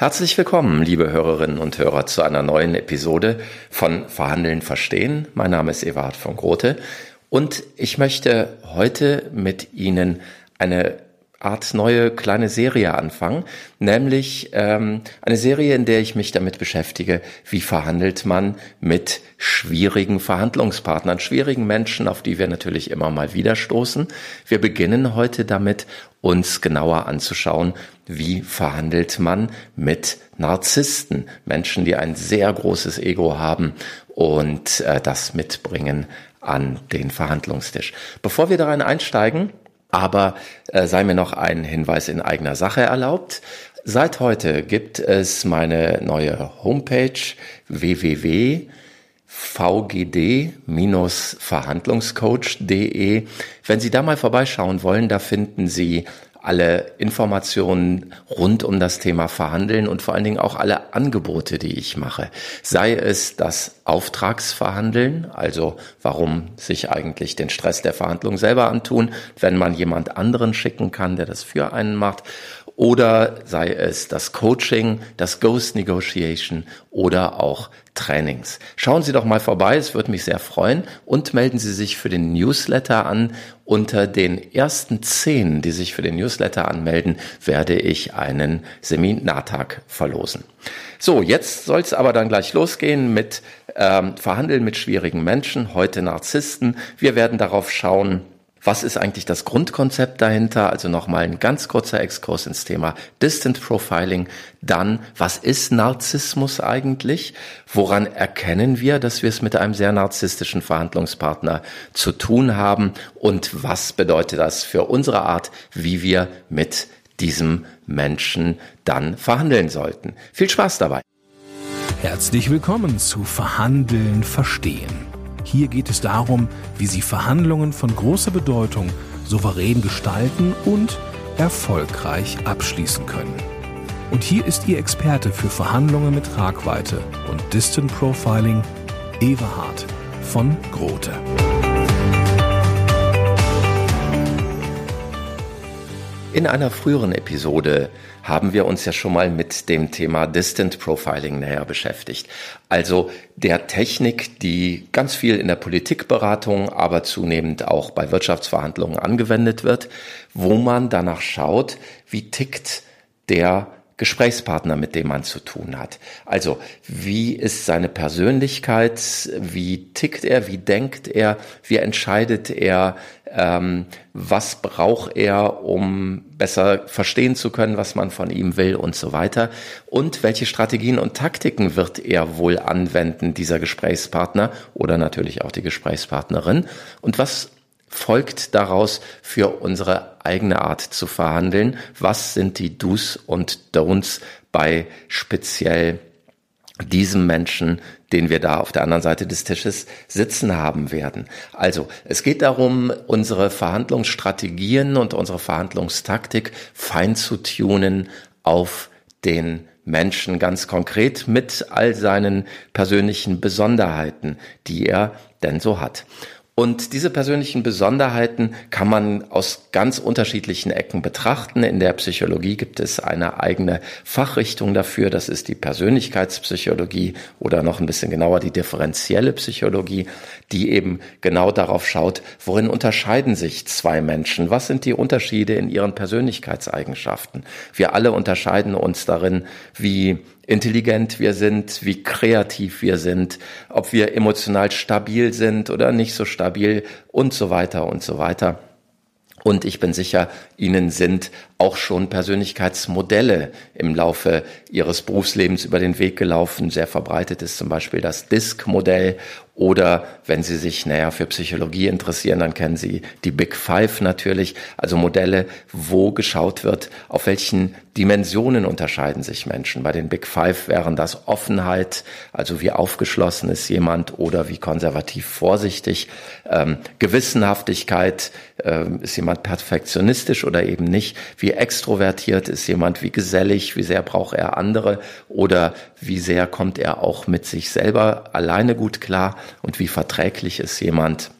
Herzlich willkommen, liebe Hörerinnen und Hörer, zu einer neuen Episode von Verhandeln verstehen. Mein Name ist Ewald von Grote und ich möchte heute mit Ihnen eine Art neue kleine Serie anfangen, nämlich ähm, eine Serie, in der ich mich damit beschäftige, wie verhandelt man mit schwierigen Verhandlungspartnern, schwierigen Menschen, auf die wir natürlich immer mal wieder stoßen. Wir beginnen heute damit, uns genauer anzuschauen, wie verhandelt man mit Narzissten, Menschen, die ein sehr großes Ego haben und äh, das mitbringen an den Verhandlungstisch. Bevor wir darin einsteigen, aber äh, sei mir noch ein Hinweis in eigener Sache erlaubt. Seit heute gibt es meine neue Homepage www.vgd-verhandlungscoach.de. Wenn Sie da mal vorbeischauen wollen, da finden Sie alle Informationen rund um das Thema Verhandeln und vor allen Dingen auch alle Angebote, die ich mache. Sei es das Auftragsverhandeln, also warum sich eigentlich den Stress der Verhandlung selber antun, wenn man jemand anderen schicken kann, der das für einen macht, oder sei es das Coaching, das Ghost Negotiation oder auch Trainings. Schauen Sie doch mal vorbei, es würde mich sehr freuen und melden Sie sich für den Newsletter an. Unter den ersten zehn, die sich für den Newsletter anmelden, werde ich einen Seminartag verlosen. So, jetzt soll es aber dann gleich losgehen mit ähm, Verhandeln mit schwierigen Menschen, heute Narzissten. Wir werden darauf schauen, was ist eigentlich das Grundkonzept dahinter? Also nochmal ein ganz kurzer Exkurs ins Thema Distant Profiling. Dann, was ist Narzissmus eigentlich? Woran erkennen wir, dass wir es mit einem sehr narzisstischen Verhandlungspartner zu tun haben? Und was bedeutet das für unsere Art, wie wir mit diesem Menschen dann verhandeln sollten? Viel Spaß dabei. Herzlich willkommen zu Verhandeln verstehen hier geht es darum, wie Sie Verhandlungen von großer Bedeutung souverän gestalten und erfolgreich abschließen können. Und hier ist Ihr Experte für Verhandlungen mit Tragweite und Distant Profiling, Everhard von Grote. In einer früheren Episode haben wir uns ja schon mal mit dem Thema Distant Profiling näher beschäftigt. Also der Technik, die ganz viel in der Politikberatung, aber zunehmend auch bei Wirtschaftsverhandlungen angewendet wird, wo man danach schaut, wie tickt der Gesprächspartner, mit dem man zu tun hat. Also, wie ist seine Persönlichkeit? Wie tickt er? Wie denkt er? Wie entscheidet er? Ähm, was braucht er, um besser verstehen zu können, was man von ihm will und so weiter? Und welche Strategien und Taktiken wird er wohl anwenden, dieser Gesprächspartner oder natürlich auch die Gesprächspartnerin? Und was folgt daraus für unsere eigene Art zu verhandeln? Was sind die Do's und Don'ts bei speziell diesem Menschen, den wir da auf der anderen Seite des Tisches sitzen haben werden. Also, es geht darum, unsere Verhandlungsstrategien und unsere Verhandlungstaktik fein zu tunen auf den Menschen ganz konkret mit all seinen persönlichen Besonderheiten, die er denn so hat. Und diese persönlichen Besonderheiten kann man aus ganz unterschiedlichen Ecken betrachten. In der Psychologie gibt es eine eigene Fachrichtung dafür. Das ist die Persönlichkeitspsychologie oder noch ein bisschen genauer die differenzielle Psychologie, die eben genau darauf schaut, worin unterscheiden sich zwei Menschen? Was sind die Unterschiede in ihren Persönlichkeitseigenschaften? Wir alle unterscheiden uns darin, wie intelligent wir sind, wie kreativ wir sind, ob wir emotional stabil sind oder nicht so stabil und so weiter und so weiter. Und ich bin sicher, Ihnen sind auch schon Persönlichkeitsmodelle im Laufe Ihres Berufslebens über den Weg gelaufen. Sehr verbreitet ist zum Beispiel das DISC-Modell oder wenn Sie sich näher für Psychologie interessieren, dann kennen Sie die Big Five natürlich, also Modelle, wo geschaut wird, auf welchen Dimensionen unterscheiden sich Menschen. Bei den Big Five wären das Offenheit, also wie aufgeschlossen ist jemand oder wie konservativ vorsichtig, ähm, Gewissenhaftigkeit, ähm, ist jemand perfektionistisch oder eben nicht, wie extrovertiert ist jemand, wie gesellig, wie sehr braucht er andere oder wie sehr kommt er auch mit sich selber alleine gut klar und wie verträglich ist jemand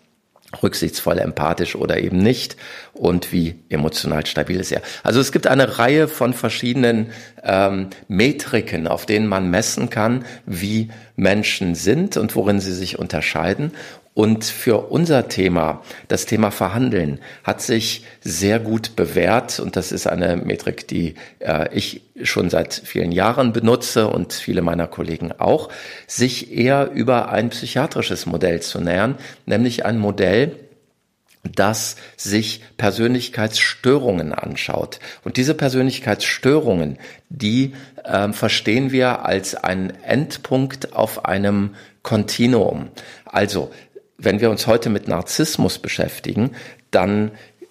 rücksichtsvoll, empathisch oder eben nicht und wie emotional stabil ist er. Also es gibt eine Reihe von verschiedenen ähm, Metriken, auf denen man messen kann, wie Menschen sind und worin sie sich unterscheiden. Und für unser Thema, das Thema Verhandeln, hat sich sehr gut bewährt. Und das ist eine Metrik, die äh, ich schon seit vielen Jahren benutze und viele meiner Kollegen auch, sich eher über ein psychiatrisches Modell zu nähern, nämlich ein Modell, das sich Persönlichkeitsstörungen anschaut. Und diese Persönlichkeitsstörungen, die äh, verstehen wir als einen Endpunkt auf einem Kontinuum. Also wenn wir uns heute mit Narzissmus beschäftigen, dann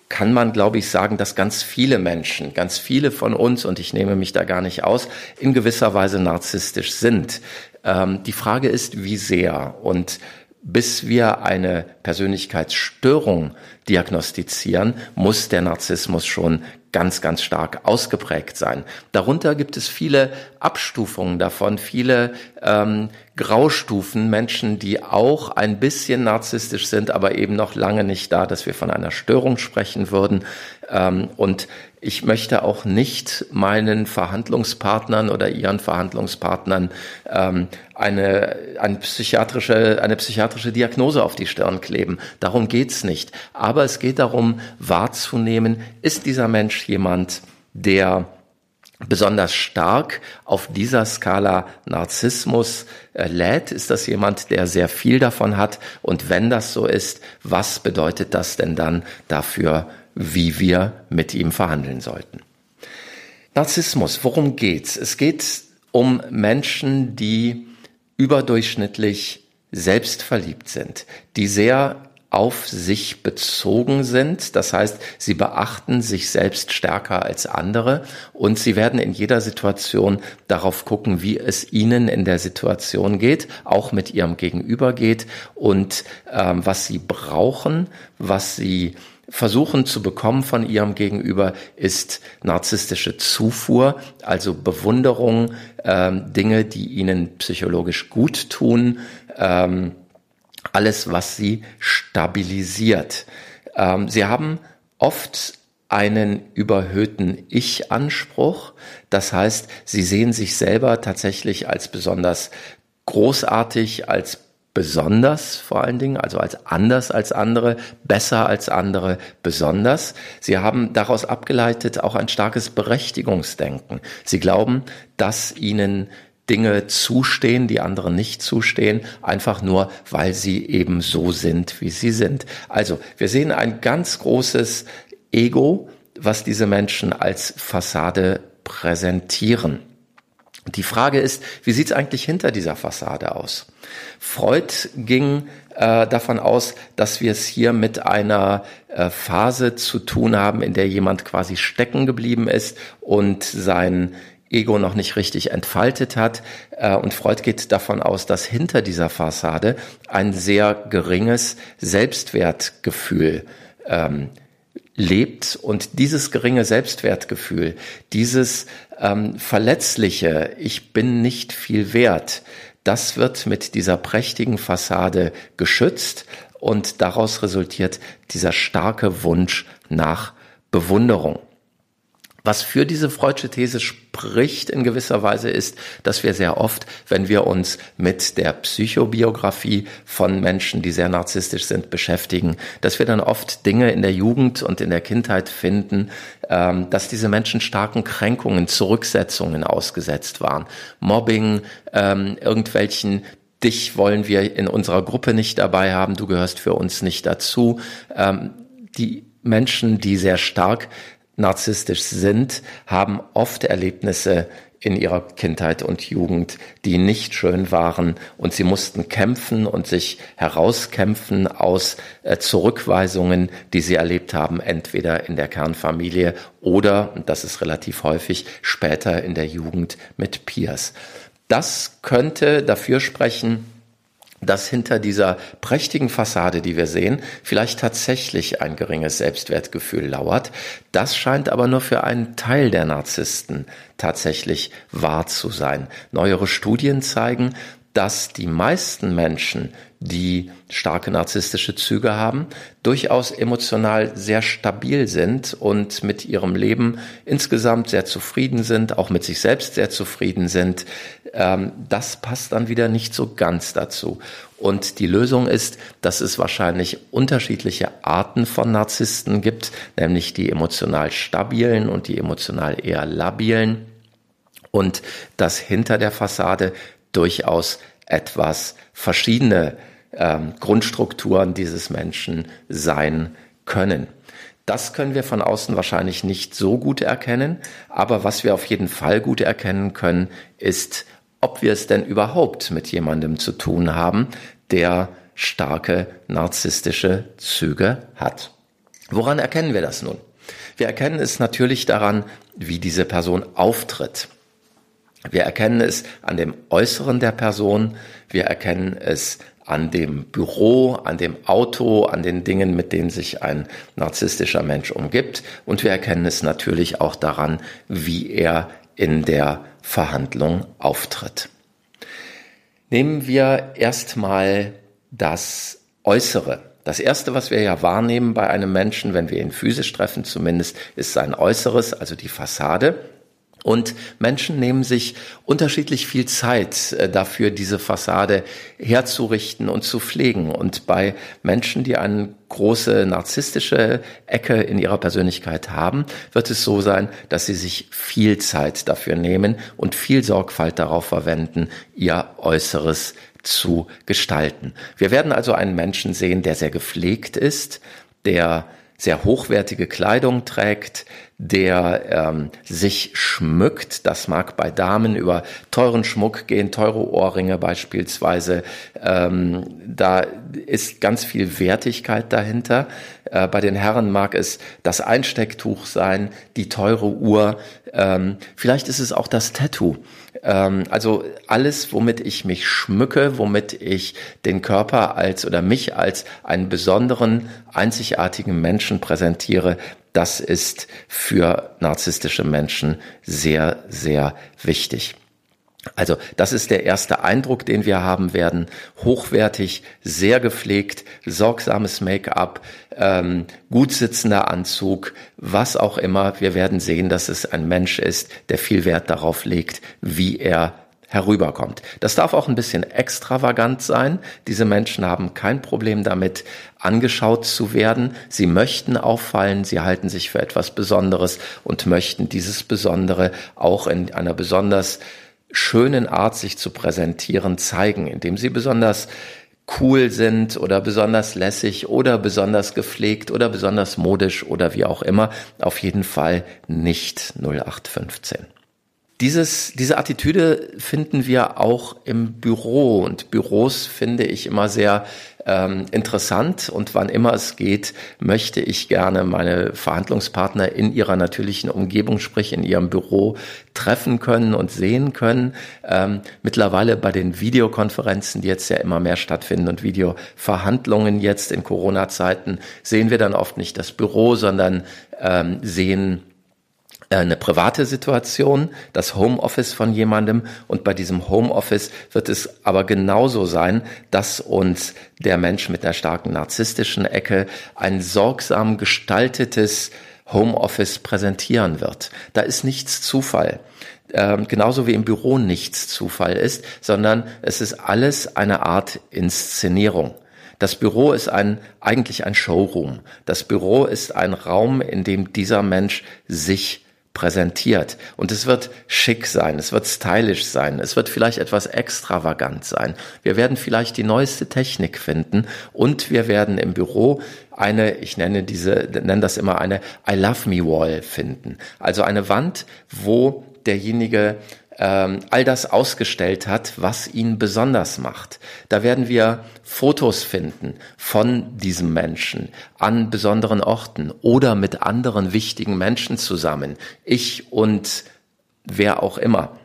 kann man, glaube ich, sagen, dass ganz viele Menschen, ganz viele von uns, und ich nehme mich da gar nicht aus, in gewisser Weise narzisstisch sind. Ähm, die Frage ist, wie sehr. Und bis wir eine Persönlichkeitsstörung diagnostizieren, muss der Narzissmus schon ganz, ganz stark ausgeprägt sein. Darunter gibt es viele Abstufungen davon, viele ähm, Graustufen, Menschen, die auch ein bisschen narzisstisch sind, aber eben noch lange nicht da, dass wir von einer Störung sprechen würden. Ähm, und ich möchte auch nicht meinen Verhandlungspartnern oder ihren Verhandlungspartnern ähm, eine, eine, psychiatrische, eine psychiatrische Diagnose auf die Stirn kleben. Darum geht's nicht. Aber es geht darum, wahrzunehmen, ist dieser Mensch jemand, der besonders stark auf dieser Skala Narzissmus äh, lädt? Ist das jemand, der sehr viel davon hat? Und wenn das so ist, was bedeutet das denn dann dafür wie wir mit ihm verhandeln sollten. Narzissmus, worum geht's? Es geht um Menschen, die überdurchschnittlich selbstverliebt sind, die sehr auf sich bezogen sind. Das heißt, sie beachten sich selbst stärker als andere und sie werden in jeder Situation darauf gucken, wie es ihnen in der Situation geht, auch mit ihrem Gegenüber geht und ähm, was sie brauchen, was sie versuchen zu bekommen von ihrem Gegenüber, ist narzisstische Zufuhr, also Bewunderung, ähm, Dinge, die ihnen psychologisch gut tun, ähm, alles, was sie stabilisiert. Ähm, sie haben oft einen überhöhten Ich-Anspruch. Das heißt, sie sehen sich selber tatsächlich als besonders großartig, als besonders vor allen Dingen, also als anders als andere, besser als andere, besonders. Sie haben daraus abgeleitet auch ein starkes Berechtigungsdenken. Sie glauben, dass ihnen Dinge zustehen, die anderen nicht zustehen, einfach nur, weil sie eben so sind, wie sie sind. Also, wir sehen ein ganz großes Ego, was diese Menschen als Fassade präsentieren. Die Frage ist, wie sieht es eigentlich hinter dieser Fassade aus? Freud ging äh, davon aus, dass wir es hier mit einer äh, Phase zu tun haben, in der jemand quasi stecken geblieben ist und sein Ego noch nicht richtig entfaltet hat. Äh, und Freud geht davon aus, dass hinter dieser Fassade ein sehr geringes Selbstwertgefühl ähm, lebt und dieses geringe Selbstwertgefühl, dieses ähm, verletzliche, ich bin nicht viel wert, das wird mit dieser prächtigen Fassade geschützt und daraus resultiert dieser starke Wunsch nach Bewunderung. Was für diese Freudsche These spricht in gewisser Weise ist, dass wir sehr oft, wenn wir uns mit der Psychobiografie von Menschen, die sehr narzisstisch sind, beschäftigen, dass wir dann oft Dinge in der Jugend und in der Kindheit finden, ähm, dass diese Menschen starken Kränkungen, Zurücksetzungen ausgesetzt waren. Mobbing, ähm, irgendwelchen dich wollen wir in unserer Gruppe nicht dabei haben, du gehörst für uns nicht dazu. Ähm, die Menschen, die sehr stark narzisstisch sind, haben oft Erlebnisse in ihrer Kindheit und Jugend, die nicht schön waren und sie mussten kämpfen und sich herauskämpfen aus äh, Zurückweisungen, die sie erlebt haben, entweder in der Kernfamilie oder, und das ist relativ häufig, später in der Jugend mit Peers. Das könnte dafür sprechen, dass hinter dieser prächtigen Fassade, die wir sehen, vielleicht tatsächlich ein geringes Selbstwertgefühl lauert. Das scheint aber nur für einen Teil der Narzissten tatsächlich wahr zu sein. Neuere Studien zeigen, dass die meisten Menschen, die starke narzisstische Züge haben, durchaus emotional sehr stabil sind und mit ihrem Leben insgesamt sehr zufrieden sind, auch mit sich selbst sehr zufrieden sind. Ähm, das passt dann wieder nicht so ganz dazu. Und die Lösung ist, dass es wahrscheinlich unterschiedliche Arten von Narzissten gibt, nämlich die emotional stabilen und die emotional eher labilen. Und dass hinter der Fassade durchaus etwas verschiedene ähm, Grundstrukturen dieses Menschen sein können. Das können wir von außen wahrscheinlich nicht so gut erkennen, aber was wir auf jeden Fall gut erkennen können, ist, ob wir es denn überhaupt mit jemandem zu tun haben, der starke narzisstische Züge hat. Woran erkennen wir das nun? Wir erkennen es natürlich daran, wie diese Person auftritt. Wir erkennen es an dem Äußeren der Person, wir erkennen es an dem Büro, an dem Auto, an den Dingen, mit denen sich ein narzisstischer Mensch umgibt. Und wir erkennen es natürlich auch daran, wie er in der Verhandlung auftritt. Nehmen wir erstmal das Äußere. Das Erste, was wir ja wahrnehmen bei einem Menschen, wenn wir ihn physisch treffen zumindest, ist sein Äußeres, also die Fassade. Und Menschen nehmen sich unterschiedlich viel Zeit äh, dafür, diese Fassade herzurichten und zu pflegen. Und bei Menschen, die eine große narzisstische Ecke in ihrer Persönlichkeit haben, wird es so sein, dass sie sich viel Zeit dafür nehmen und viel Sorgfalt darauf verwenden, ihr Äußeres zu gestalten. Wir werden also einen Menschen sehen, der sehr gepflegt ist, der sehr hochwertige Kleidung trägt, der ähm, sich schmückt. Das mag bei Damen über teuren Schmuck gehen, teure Ohrringe beispielsweise. Ähm, da ist ganz viel Wertigkeit dahinter. Äh, bei den Herren mag es das Einstecktuch sein, die teure Uhr. Ähm, vielleicht ist es auch das Tattoo. Ähm, also alles, womit ich mich schmücke, womit ich den Körper als oder mich als einen besonderen, einzigartigen Menschen präsentiere, das ist für narzisstische Menschen sehr, sehr wichtig. Also das ist der erste Eindruck, den wir haben werden. Hochwertig, sehr gepflegt, sorgsames Make-up, ähm, gut sitzender Anzug, was auch immer. Wir werden sehen, dass es ein Mensch ist, der viel Wert darauf legt, wie er herüberkommt. Das darf auch ein bisschen extravagant sein. Diese Menschen haben kein Problem damit, angeschaut zu werden. Sie möchten auffallen, sie halten sich für etwas Besonderes und möchten dieses Besondere auch in einer besonders schönen Art, sich zu präsentieren, zeigen, indem sie besonders cool sind oder besonders lässig oder besonders gepflegt oder besonders modisch oder wie auch immer. Auf jeden Fall nicht 0815. Dieses, diese Attitüde finden wir auch im Büro und Büros finde ich immer sehr ähm, interessant und wann immer es geht, möchte ich gerne meine Verhandlungspartner in ihrer natürlichen Umgebung, sprich in ihrem Büro, treffen können und sehen können. Ähm, mittlerweile bei den Videokonferenzen, die jetzt ja immer mehr stattfinden und Videoverhandlungen jetzt in Corona-Zeiten, sehen wir dann oft nicht das Büro, sondern ähm, sehen eine private Situation, das Homeoffice von jemandem und bei diesem Homeoffice wird es aber genauso sein, dass uns der Mensch mit einer starken narzisstischen Ecke ein sorgsam gestaltetes Homeoffice präsentieren wird. Da ist nichts Zufall. Ähm, genauso wie im Büro nichts Zufall ist, sondern es ist alles eine Art Inszenierung. Das Büro ist ein, eigentlich ein Showroom. Das Büro ist ein Raum, in dem dieser Mensch sich präsentiert. Und es wird schick sein, es wird stylisch sein, es wird vielleicht etwas extravagant sein. Wir werden vielleicht die neueste Technik finden und wir werden im Büro eine, ich nenne diese, nenne das immer eine I Love Me Wall finden. Also eine Wand, wo derjenige ähm, all das ausgestellt hat, was ihn besonders macht. Da werden wir Fotos finden von diesem Menschen an besonderen Orten oder mit anderen wichtigen Menschen zusammen. Ich und wer auch immer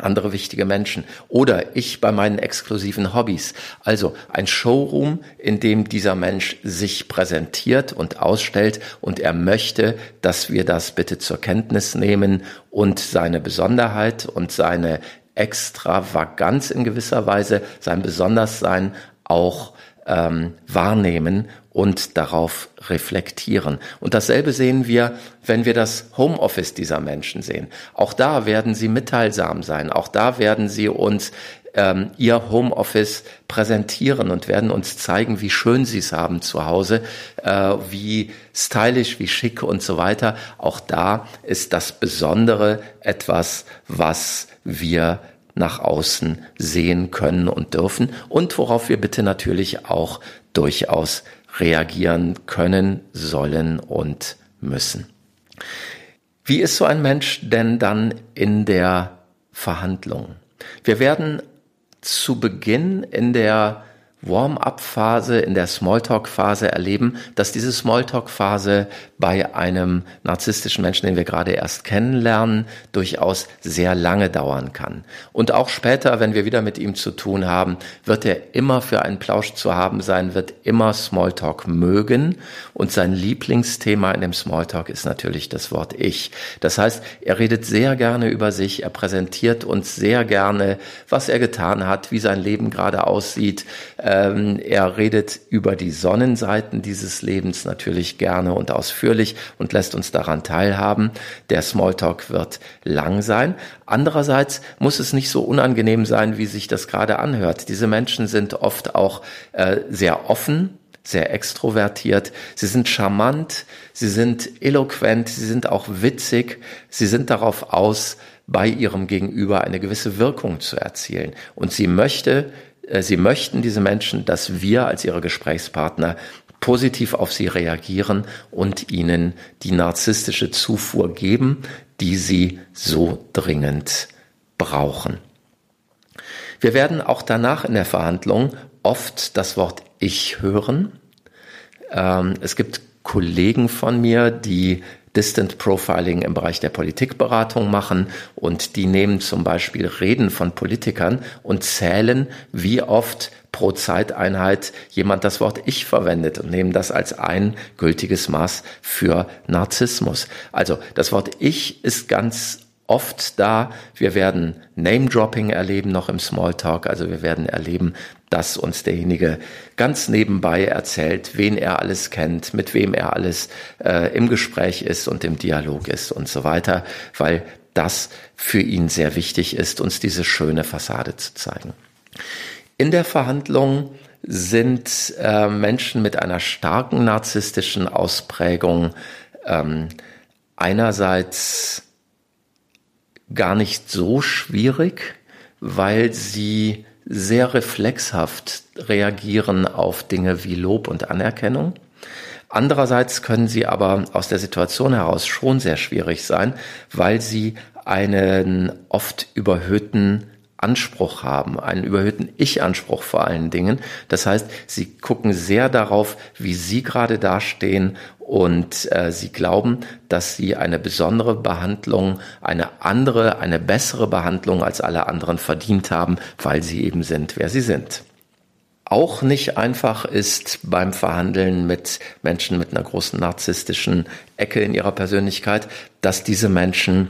andere wichtige Menschen oder ich bei meinen exklusiven Hobbys. Also ein Showroom, in dem dieser Mensch sich präsentiert und ausstellt und er möchte, dass wir das bitte zur Kenntnis nehmen und seine Besonderheit und seine Extravaganz in gewisser Weise, sein Besonderssein auch ähm, wahrnehmen und darauf reflektieren. Und dasselbe sehen wir, wenn wir das Homeoffice dieser Menschen sehen. Auch da werden sie mitteilsam sein. Auch da werden sie uns ähm, ihr Homeoffice präsentieren und werden uns zeigen, wie schön sie es haben zu Hause, äh, wie stylisch, wie schick und so weiter. Auch da ist das Besondere etwas, was wir nach außen sehen können und dürfen und worauf wir bitte natürlich auch durchaus reagieren können, sollen und müssen. Wie ist so ein Mensch denn dann in der Verhandlung? Wir werden zu Beginn in der Warm-up-Phase, in der Smalltalk-Phase erleben, dass diese Smalltalk-Phase bei einem narzisstischen Menschen, den wir gerade erst kennenlernen, durchaus sehr lange dauern kann. Und auch später, wenn wir wieder mit ihm zu tun haben, wird er immer für einen Plausch zu haben sein, wird immer Smalltalk mögen. Und sein Lieblingsthema in dem Smalltalk ist natürlich das Wort Ich. Das heißt, er redet sehr gerne über sich, er präsentiert uns sehr gerne, was er getan hat, wie sein Leben gerade aussieht, ähm, er redet über die Sonnenseiten dieses Lebens natürlich gerne und ausführlich und lässt uns daran teilhaben. Der Smalltalk wird lang sein. Andererseits muss es nicht so unangenehm sein, wie sich das gerade anhört. Diese Menschen sind oft auch äh, sehr offen, sehr extrovertiert, sie sind charmant, sie sind eloquent, sie sind auch witzig, sie sind darauf aus, bei ihrem Gegenüber eine gewisse Wirkung zu erzielen. Und sie möchte sie möchten, diese Menschen, dass wir als ihre Gesprächspartner positiv auf sie reagieren und ihnen die narzisstische Zufuhr geben, die sie so dringend brauchen. Wir werden auch danach in der Verhandlung oft das Wort Ich hören. Ähm, es gibt Kollegen von mir, die Distant Profiling im Bereich der Politikberatung machen und die nehmen zum Beispiel Reden von Politikern und zählen, wie oft pro Zeiteinheit jemand das Wort Ich verwendet und nehmen das als ein gültiges Maß für Narzissmus. Also das Wort Ich ist ganz oft da. Wir werden Name-Dropping erleben noch im Smalltalk. Also wir werden erleben, dass uns derjenige ganz nebenbei erzählt, wen er alles kennt, mit wem er alles äh, im Gespräch ist und im Dialog ist und so weiter, weil das für ihn sehr wichtig ist, uns diese schöne Fassade zu zeigen. In der Verhandlung sind äh, Menschen mit einer starken narzisstischen Ausprägung ähm, einerseits gar nicht so schwierig, weil sie sehr reflexhaft reagieren auf Dinge wie Lob und Anerkennung. Andererseits können sie aber aus der Situation heraus schon sehr schwierig sein, weil sie einen oft überhöhten Anspruch haben, einen überhöhten Ich-Anspruch vor allen Dingen. Das heißt, sie gucken sehr darauf, wie sie gerade dastehen und äh, sie glauben, dass sie eine besondere Behandlung, eine andere, eine bessere Behandlung als alle anderen verdient haben, weil sie eben sind, wer sie sind. Auch nicht einfach ist beim Verhandeln mit Menschen mit einer großen narzisstischen Ecke in ihrer Persönlichkeit, dass diese Menschen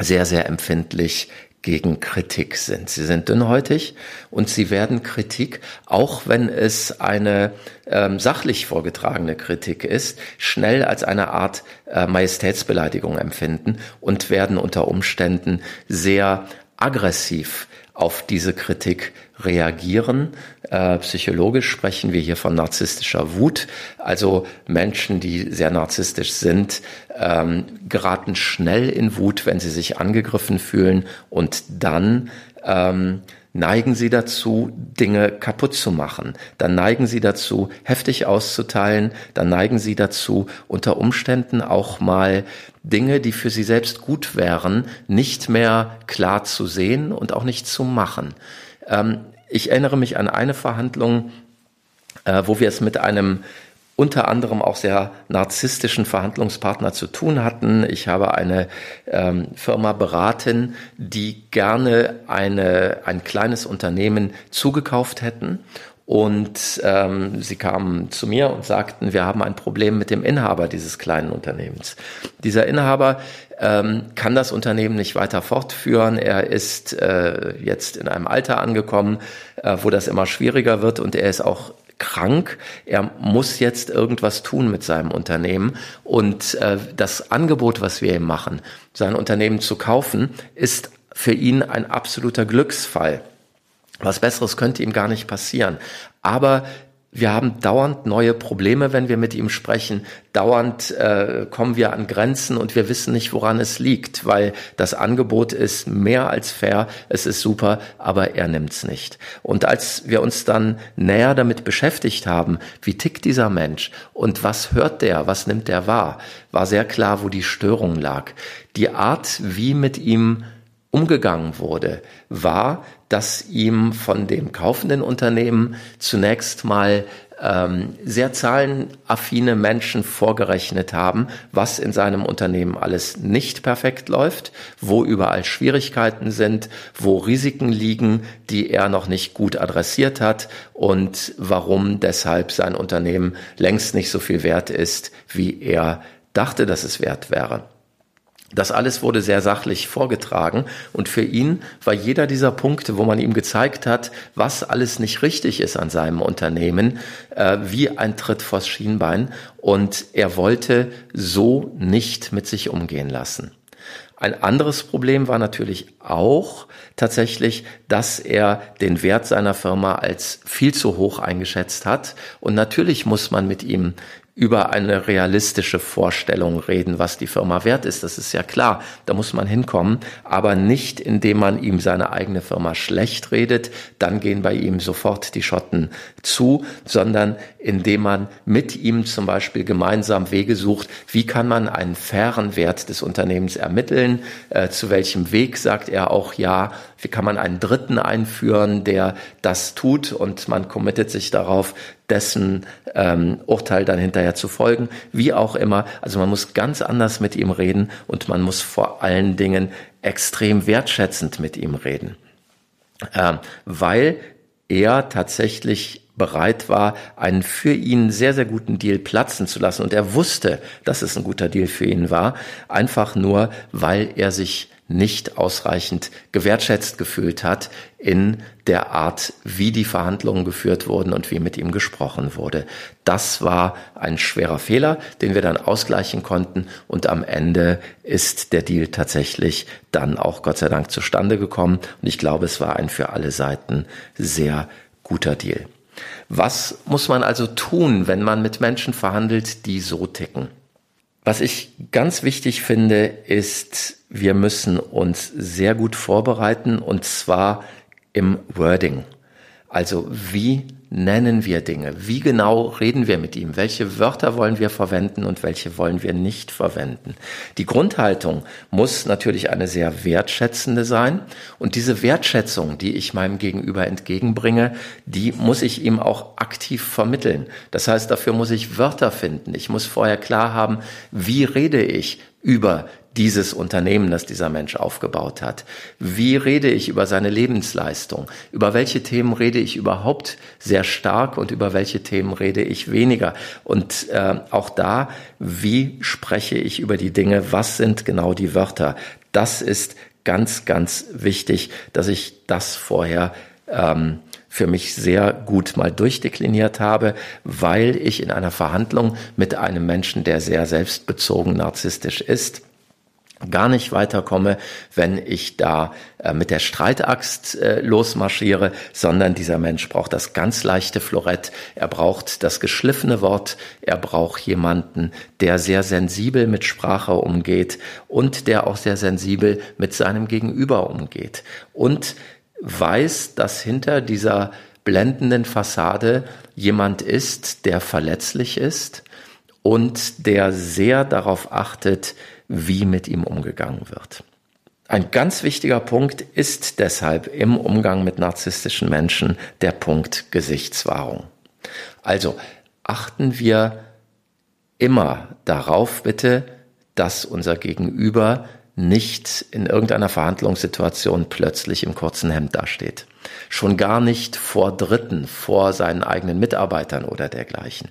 sehr, sehr empfindlich gegen Kritik sind. Sie sind dünnhäutig und sie werden Kritik, auch wenn es eine ähm, sachlich vorgetragene Kritik ist, schnell als eine Art äh, Majestätsbeleidigung empfinden und werden unter Umständen sehr aggressiv auf diese Kritik reagieren. Äh, psychologisch sprechen wir hier von narzisstischer Wut. Also Menschen, die sehr narzisstisch sind, ähm, geraten schnell in Wut, wenn sie sich angegriffen fühlen und dann ähm, neigen sie dazu, Dinge kaputt zu machen. Dann neigen sie dazu, heftig auszuteilen. Dann neigen sie dazu, unter Umständen auch mal Dinge, die für sie selbst gut wären, nicht mehr klar zu sehen und auch nicht zu machen. Ähm, ich erinnere mich an eine Verhandlung, äh, wo wir es mit einem unter anderem auch sehr narzisstischen Verhandlungspartner zu tun hatten. Ich habe eine ähm, Firma beraten, die gerne eine, ein kleines Unternehmen zugekauft hätten und ähm, sie kamen zu mir und sagten, wir haben ein Problem mit dem Inhaber dieses kleinen Unternehmens. Dieser Inhaber ähm, kann das Unternehmen nicht weiter fortführen. Er ist äh, jetzt in einem Alter angekommen, äh, wo das immer schwieriger wird und er ist auch krank. Er muss jetzt irgendwas tun mit seinem Unternehmen. Und äh, das Angebot, was wir ihm machen, sein Unternehmen zu kaufen, ist für ihn ein absoluter Glücksfall. Was Besseres könnte ihm gar nicht passieren. Aber wir haben dauernd neue Probleme, wenn wir mit ihm sprechen. Dauernd äh, kommen wir an Grenzen und wir wissen nicht, woran es liegt, weil das Angebot ist mehr als fair, es ist super, aber er nimmt's nicht. Und als wir uns dann näher damit beschäftigt haben, wie tickt dieser Mensch und was hört der, was nimmt der wahr, war sehr klar, wo die Störung lag. Die Art, wie mit ihm umgegangen wurde, war, dass ihm von dem kaufenden Unternehmen zunächst mal ähm, sehr zahlenaffine Menschen vorgerechnet haben, was in seinem Unternehmen alles nicht perfekt läuft, wo überall Schwierigkeiten sind, wo Risiken liegen, die er noch nicht gut adressiert hat und warum deshalb sein Unternehmen längst nicht so viel wert ist, wie er dachte, dass es wert wäre. Das alles wurde sehr sachlich vorgetragen und für ihn war jeder dieser Punkte, wo man ihm gezeigt hat, was alles nicht richtig ist an seinem Unternehmen, äh, wie ein Tritt vors Schienbein und er wollte so nicht mit sich umgehen lassen. Ein anderes Problem war natürlich auch tatsächlich, dass er den Wert seiner Firma als viel zu hoch eingeschätzt hat. Und natürlich muss man mit ihm über eine realistische Vorstellung reden, was die Firma wert ist. Das ist ja klar, da muss man hinkommen, aber nicht indem man ihm seine eigene Firma schlecht redet, dann gehen bei ihm sofort die Schotten zu, sondern indem man mit ihm zum Beispiel gemeinsam Wege sucht, wie kann man einen fairen Wert des Unternehmens ermitteln, äh, zu welchem Weg sagt er auch ja, wie kann man einen Dritten einführen, der das tut und man committet sich darauf, dessen ähm, Urteil dann hinterher zu folgen, wie auch immer. Also man muss ganz anders mit ihm reden und man muss vor allen Dingen extrem wertschätzend mit ihm reden, ähm, weil er tatsächlich bereit war, einen für ihn sehr, sehr guten Deal platzen zu lassen. Und er wusste, dass es ein guter Deal für ihn war, einfach nur, weil er sich nicht ausreichend gewertschätzt gefühlt hat in der Art, wie die Verhandlungen geführt wurden und wie mit ihm gesprochen wurde. Das war ein schwerer Fehler, den wir dann ausgleichen konnten und am Ende ist der Deal tatsächlich dann auch Gott sei Dank zustande gekommen und ich glaube, es war ein für alle Seiten sehr guter Deal. Was muss man also tun, wenn man mit Menschen verhandelt, die so ticken? Was ich ganz wichtig finde, ist, wir müssen uns sehr gut vorbereiten und zwar im Wording. Also wie nennen wir Dinge? Wie genau reden wir mit ihm? Welche Wörter wollen wir verwenden und welche wollen wir nicht verwenden? Die Grundhaltung muss natürlich eine sehr wertschätzende sein. Und diese Wertschätzung, die ich meinem Gegenüber entgegenbringe, die muss ich ihm auch aktiv vermitteln. Das heißt, dafür muss ich Wörter finden. Ich muss vorher klar haben, wie rede ich über dieses Unternehmen, das dieser Mensch aufgebaut hat? Wie rede ich über seine Lebensleistung? Über welche Themen rede ich überhaupt sehr stark und über welche Themen rede ich weniger? Und äh, auch da, wie spreche ich über die Dinge? Was sind genau die Wörter? Das ist ganz, ganz wichtig, dass ich das vorher ähm, für mich sehr gut mal durchdekliniert habe, weil ich in einer Verhandlung mit einem Menschen, der sehr selbstbezogen narzisstisch ist, gar nicht weiterkomme, wenn ich da äh, mit der Streitaxt äh, losmarschiere, sondern dieser Mensch braucht das ganz leichte Florett, er braucht das geschliffene Wort, er braucht jemanden, der sehr sensibel mit Sprache umgeht und der auch sehr sensibel mit seinem Gegenüber umgeht und weiß, dass hinter dieser blendenden Fassade jemand ist, der verletzlich ist und der sehr darauf achtet, wie mit ihm umgegangen wird. Ein ganz wichtiger Punkt ist deshalb im Umgang mit narzisstischen Menschen der Punkt Gesichtswahrung. Also achten wir immer darauf bitte, dass unser Gegenüber nicht in irgendeiner Verhandlungssituation plötzlich im kurzen Hemd dasteht. Schon gar nicht vor Dritten, vor seinen eigenen Mitarbeitern oder dergleichen.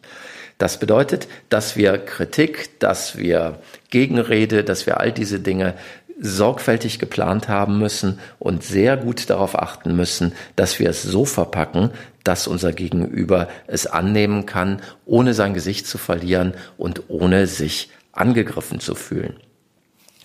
Das bedeutet, dass wir Kritik, dass wir Gegenrede, dass wir all diese Dinge sorgfältig geplant haben müssen und sehr gut darauf achten müssen, dass wir es so verpacken, dass unser Gegenüber es annehmen kann, ohne sein Gesicht zu verlieren und ohne sich angegriffen zu fühlen.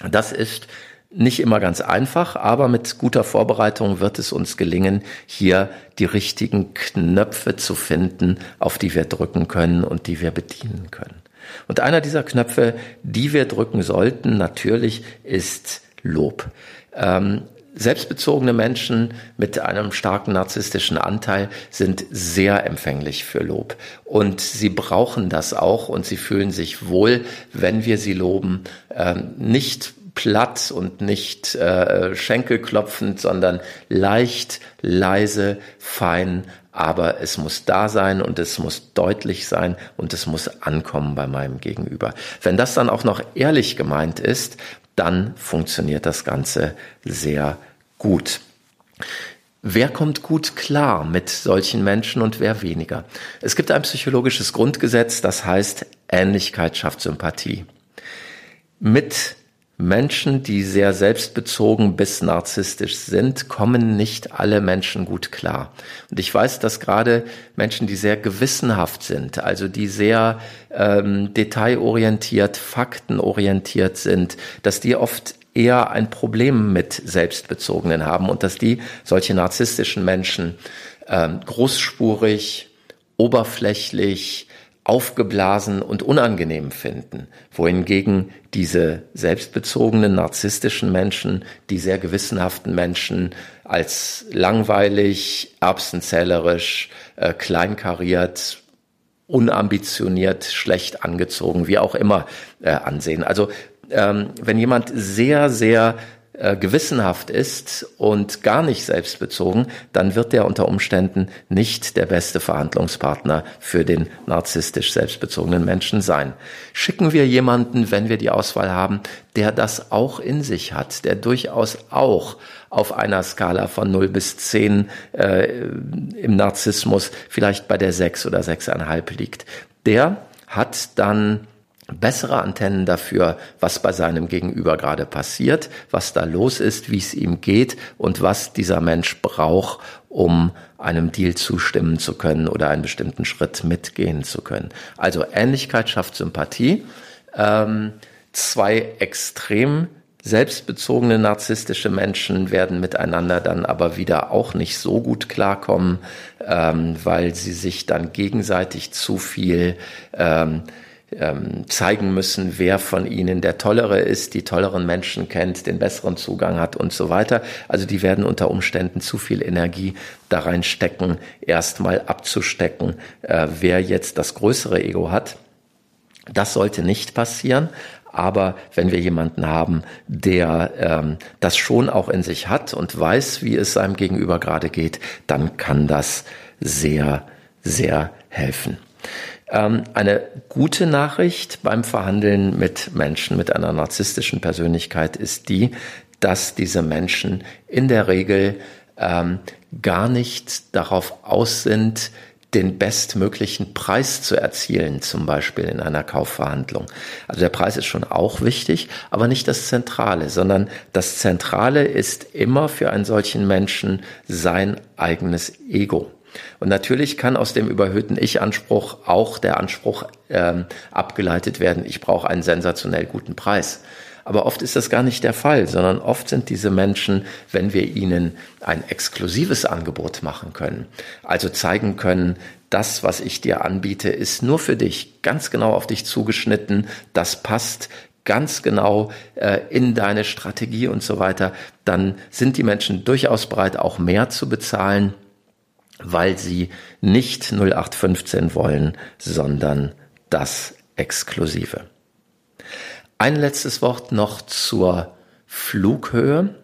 Das ist nicht immer ganz einfach, aber mit guter Vorbereitung wird es uns gelingen, hier die richtigen Knöpfe zu finden, auf die wir drücken können und die wir bedienen können. Und einer dieser Knöpfe, die wir drücken sollten, natürlich ist Lob. Ähm, selbstbezogene Menschen mit einem starken narzisstischen Anteil sind sehr empfänglich für Lob. Und sie brauchen das auch und sie fühlen sich wohl, wenn wir sie loben. Ähm, nicht platt und nicht äh, schenkelklopfend, sondern leicht, leise, fein, aber es muss da sein und es muss deutlich sein und es muss ankommen bei meinem Gegenüber. Wenn das dann auch noch ehrlich gemeint ist, dann funktioniert das Ganze sehr gut. Wer kommt gut klar mit solchen Menschen und wer weniger? Es gibt ein psychologisches Grundgesetz, das heißt Ähnlichkeit schafft Sympathie. Mit Menschen, die sehr selbstbezogen bis narzisstisch sind, kommen nicht alle Menschen gut klar. Und ich weiß, dass gerade Menschen, die sehr gewissenhaft sind, also die sehr ähm, detailorientiert, faktenorientiert sind, dass die oft eher ein Problem mit Selbstbezogenen haben und dass die solche narzisstischen Menschen ähm, großspurig, oberflächlich, aufgeblasen und unangenehm finden, wohingegen diese selbstbezogenen, narzisstischen Menschen, die sehr gewissenhaften Menschen als langweilig, erbsenzählerisch, äh, kleinkariert, unambitioniert, schlecht angezogen, wie auch immer äh, ansehen. Also ähm, wenn jemand sehr, sehr äh, gewissenhaft ist und gar nicht selbstbezogen, dann wird der unter Umständen nicht der beste Verhandlungspartner für den narzisstisch selbstbezogenen Menschen sein. Schicken wir jemanden, wenn wir die Auswahl haben, der das auch in sich hat, der durchaus auch auf einer Skala von 0 bis 10 äh, im Narzissmus vielleicht bei der 6 oder 6,5 liegt. Der hat dann bessere Antennen dafür, was bei seinem Gegenüber gerade passiert, was da los ist, wie es ihm geht und was dieser Mensch braucht, um einem Deal zustimmen zu können oder einen bestimmten Schritt mitgehen zu können. Also Ähnlichkeit schafft Sympathie. Ähm, zwei extrem selbstbezogene narzisstische Menschen werden miteinander dann aber wieder auch nicht so gut klarkommen, ähm, weil sie sich dann gegenseitig zu viel ähm, ähm, zeigen müssen, wer von ihnen der Tollere ist, die tolleren Menschen kennt, den besseren Zugang hat und so weiter. Also die werden unter Umständen zu viel Energie da reinstecken, erstmal abzustecken, äh, wer jetzt das größere Ego hat. Das sollte nicht passieren. Aber wenn wir jemanden haben, der ähm, das schon auch in sich hat und weiß, wie es seinem Gegenüber gerade geht, dann kann das sehr, sehr helfen. Ähm, eine gute Nachricht beim Verhandeln mit Menschen mit einer narzisstischen Persönlichkeit ist die, dass diese Menschen in der Regel ähm, gar nicht darauf aus sind, den bestmöglichen Preis zu erzielen, zum Beispiel in einer Kaufverhandlung. Also der Preis ist schon auch wichtig, aber nicht das Zentrale, sondern das Zentrale ist immer für einen solchen Menschen sein eigenes Ego. Und natürlich kann aus dem überhöhten Ich-Anspruch auch der Anspruch ähm, abgeleitet werden, ich brauche einen sensationell guten Preis. Aber oft ist das gar nicht der Fall, sondern oft sind diese Menschen, wenn wir ihnen ein exklusives Angebot machen können, also zeigen können, das, was ich dir anbiete, ist nur für dich, ganz genau auf dich zugeschnitten, das passt ganz genau äh, in deine Strategie und so weiter, dann sind die Menschen durchaus bereit, auch mehr zu bezahlen weil sie nicht 0815 wollen, sondern das Exklusive. Ein letztes Wort noch zur Flughöhe.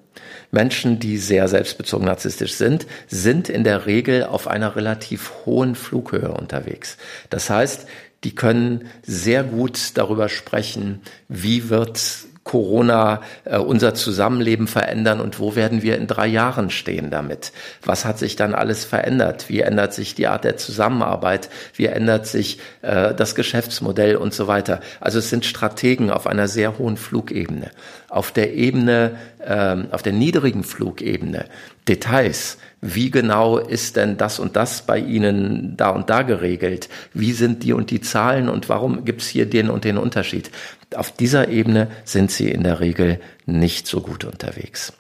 Menschen, die sehr selbstbezogen narzisstisch sind, sind in der Regel auf einer relativ hohen Flughöhe unterwegs. Das heißt, die können sehr gut darüber sprechen, wie wird Corona äh, unser Zusammenleben verändern und wo werden wir in drei Jahren stehen damit? Was hat sich dann alles verändert? Wie ändert sich die Art der Zusammenarbeit? Wie ändert sich äh, das Geschäftsmodell und so weiter? Also es sind Strategen auf einer sehr hohen Flugebene. Auf der Ebene, ähm, auf der niedrigen Flugebene, Details. Wie genau ist denn das und das bei Ihnen da und da geregelt? Wie sind die und die Zahlen und warum gibt es hier den und den Unterschied? Auf dieser Ebene sind Sie in der Regel nicht so gut unterwegs.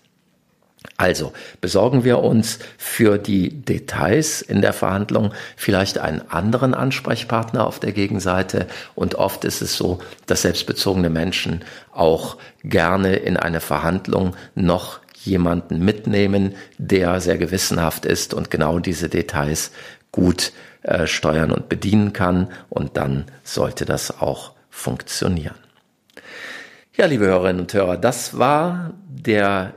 Also besorgen wir uns für die Details in der Verhandlung vielleicht einen anderen Ansprechpartner auf der Gegenseite. Und oft ist es so, dass selbstbezogene Menschen auch gerne in eine Verhandlung noch jemanden mitnehmen, der sehr gewissenhaft ist und genau diese Details gut äh, steuern und bedienen kann. Und dann sollte das auch funktionieren. Ja, liebe Hörerinnen und Hörer, das war der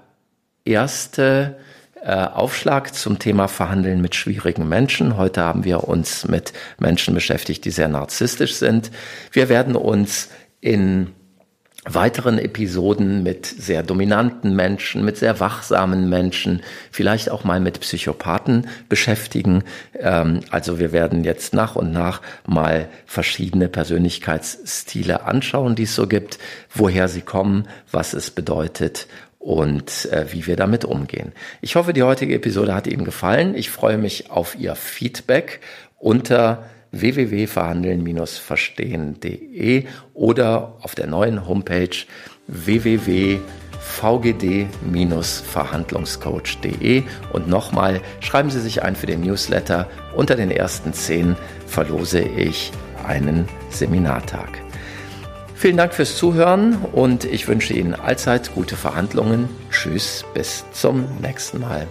erste äh, Aufschlag zum Thema Verhandeln mit schwierigen Menschen. Heute haben wir uns mit Menschen beschäftigt, die sehr narzisstisch sind. Wir werden uns in weiteren Episoden mit sehr dominanten Menschen, mit sehr wachsamen Menschen, vielleicht auch mal mit Psychopathen beschäftigen. Ähm, also wir werden jetzt nach und nach mal verschiedene Persönlichkeitsstile anschauen, die es so gibt, woher sie kommen, was es bedeutet und äh, wie wir damit umgehen. Ich hoffe, die heutige Episode hat Ihnen gefallen. Ich freue mich auf Ihr Feedback unter www.verhandeln-verstehen.de oder auf der neuen Homepage www.vgd-verhandlungscoach.de und nochmal schreiben Sie sich ein für den Newsletter. Unter den ersten zehn verlose ich einen Seminartag. Vielen Dank fürs Zuhören und ich wünsche Ihnen allzeit gute Verhandlungen. Tschüss, bis zum nächsten Mal.